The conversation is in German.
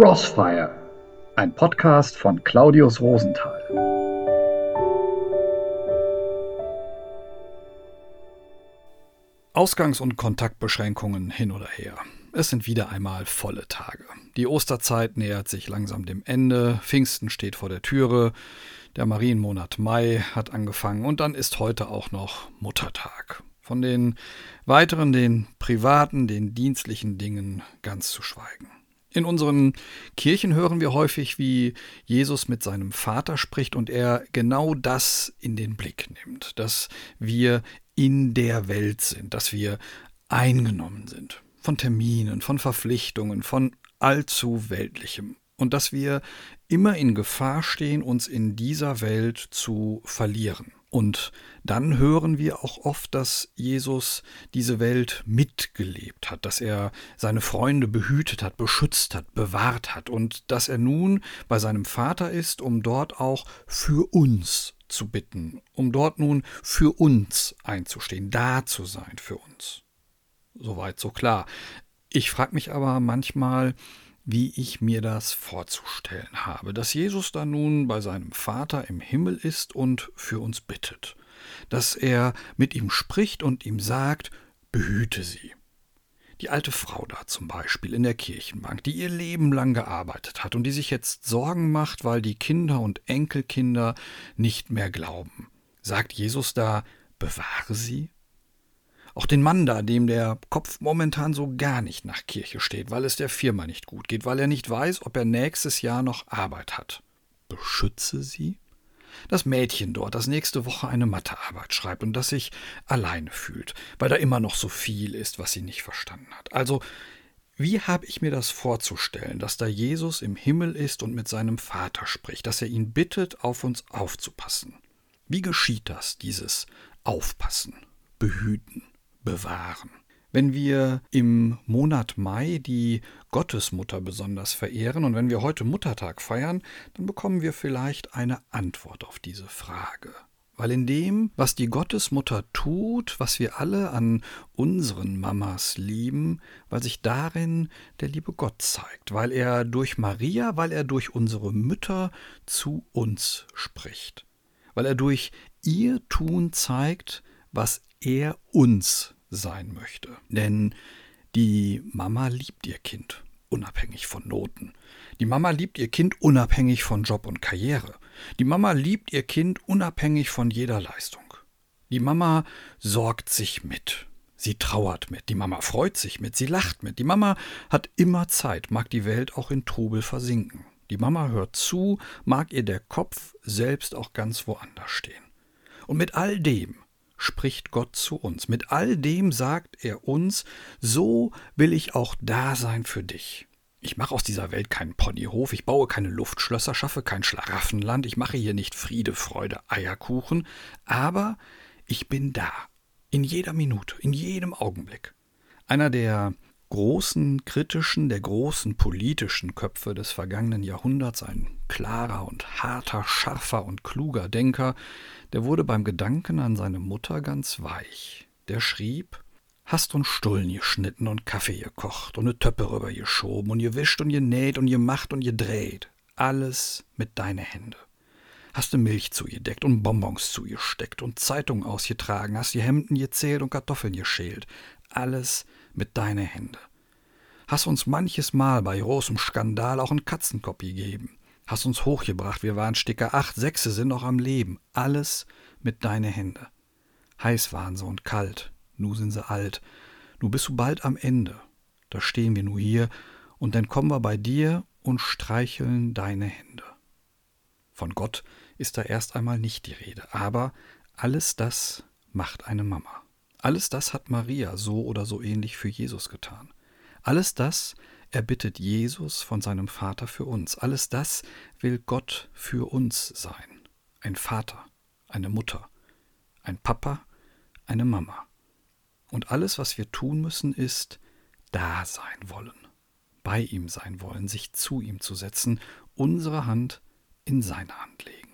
Crossfire, ein Podcast von Claudius Rosenthal. Ausgangs- und Kontaktbeschränkungen hin oder her. Es sind wieder einmal volle Tage. Die Osterzeit nähert sich langsam dem Ende, Pfingsten steht vor der Türe, der Marienmonat Mai hat angefangen und dann ist heute auch noch Muttertag. Von den weiteren, den privaten, den dienstlichen Dingen ganz zu schweigen. In unseren Kirchen hören wir häufig, wie Jesus mit seinem Vater spricht und er genau das in den Blick nimmt, dass wir in der Welt sind, dass wir eingenommen sind von Terminen, von Verpflichtungen, von allzu weltlichem und dass wir immer in Gefahr stehen, uns in dieser Welt zu verlieren. Und dann hören wir auch oft, dass Jesus diese Welt mitgelebt hat, dass er seine Freunde behütet hat, beschützt hat, bewahrt hat und dass er nun bei seinem Vater ist, um dort auch für uns zu bitten, um dort nun für uns einzustehen, da zu sein für uns. Soweit so klar. Ich frage mich aber manchmal, wie ich mir das vorzustellen habe, dass Jesus da nun bei seinem Vater im Himmel ist und für uns bittet, dass er mit ihm spricht und ihm sagt, behüte sie. Die alte Frau da zum Beispiel in der Kirchenbank, die ihr Leben lang gearbeitet hat und die sich jetzt Sorgen macht, weil die Kinder und Enkelkinder nicht mehr glauben. Sagt Jesus da, bewahre sie? Auch den Mann da, dem der Kopf momentan so gar nicht nach Kirche steht, weil es der Firma nicht gut geht, weil er nicht weiß, ob er nächstes Jahr noch Arbeit hat. Beschütze sie? Das Mädchen dort, das nächste Woche eine Mathearbeit schreibt und das sich alleine fühlt, weil da immer noch so viel ist, was sie nicht verstanden hat. Also, wie habe ich mir das vorzustellen, dass da Jesus im Himmel ist und mit seinem Vater spricht, dass er ihn bittet, auf uns aufzupassen? Wie geschieht das, dieses Aufpassen, Behüten? Bewahren. Wenn wir im Monat Mai die Gottesmutter besonders verehren und wenn wir heute Muttertag feiern, dann bekommen wir vielleicht eine Antwort auf diese Frage. Weil in dem, was die Gottesmutter tut, was wir alle an unseren Mamas lieben, weil sich darin der liebe Gott zeigt, weil er durch Maria, weil er durch unsere Mütter zu uns spricht, weil er durch ihr Tun zeigt, was er uns sein möchte. Denn die Mama liebt ihr Kind, unabhängig von Noten. Die Mama liebt ihr Kind unabhängig von Job und Karriere. Die Mama liebt ihr Kind unabhängig von jeder Leistung. Die Mama sorgt sich mit. Sie trauert mit, die Mama freut sich mit, sie lacht mit. Die Mama hat immer Zeit, mag die Welt auch in Trubel versinken. Die Mama hört zu, mag ihr der Kopf selbst auch ganz woanders stehen. Und mit all dem spricht Gott zu uns. Mit all dem sagt er uns, so will ich auch da sein für dich. Ich mache aus dieser Welt keinen Ponyhof, ich baue keine Luftschlösser, schaffe kein Schlaraffenland, ich mache hier nicht Friede, Freude, Eierkuchen, aber ich bin da. In jeder Minute, in jedem Augenblick. Einer der großen kritischen, der großen politischen Köpfe des vergangenen Jahrhunderts, ein klarer und harter, scharfer und kluger Denker, der wurde beim Gedanken an seine Mutter ganz weich. Der schrieb, Hast und Stullen geschnitten und Kaffee gekocht und ne Töppe rüber geschoben und gewischt und genäht und gemacht und gedreht. Alles mit deine Hände. Hast du Milch zugedeckt und Bonbons zugesteckt und Zeitungen ausgetragen, hast die Hemden gezählt und Kartoffeln geschält. Alles mit deine Hände. Hast uns manches Mal bei großem Skandal auch einen Katzenkopf gegeben. Hast uns hochgebracht, wir waren Sticker acht, sechse sind noch am Leben. Alles mit deine Hände. Heiß waren sie und kalt, nu sind sie alt. Nu bist du bald am Ende. Da stehen wir nu hier, und dann kommen wir bei dir und streicheln deine Hände. Von Gott ist da erst einmal nicht die Rede, aber alles das macht eine Mama. Alles das hat Maria so oder so ähnlich für Jesus getan. Alles das er bittet Jesus von seinem Vater für uns. Alles das will Gott für uns sein. Ein Vater, eine Mutter, ein Papa, eine Mama. Und alles, was wir tun müssen, ist da sein wollen, bei ihm sein wollen, sich zu ihm zu setzen, unsere Hand in seine Hand legen.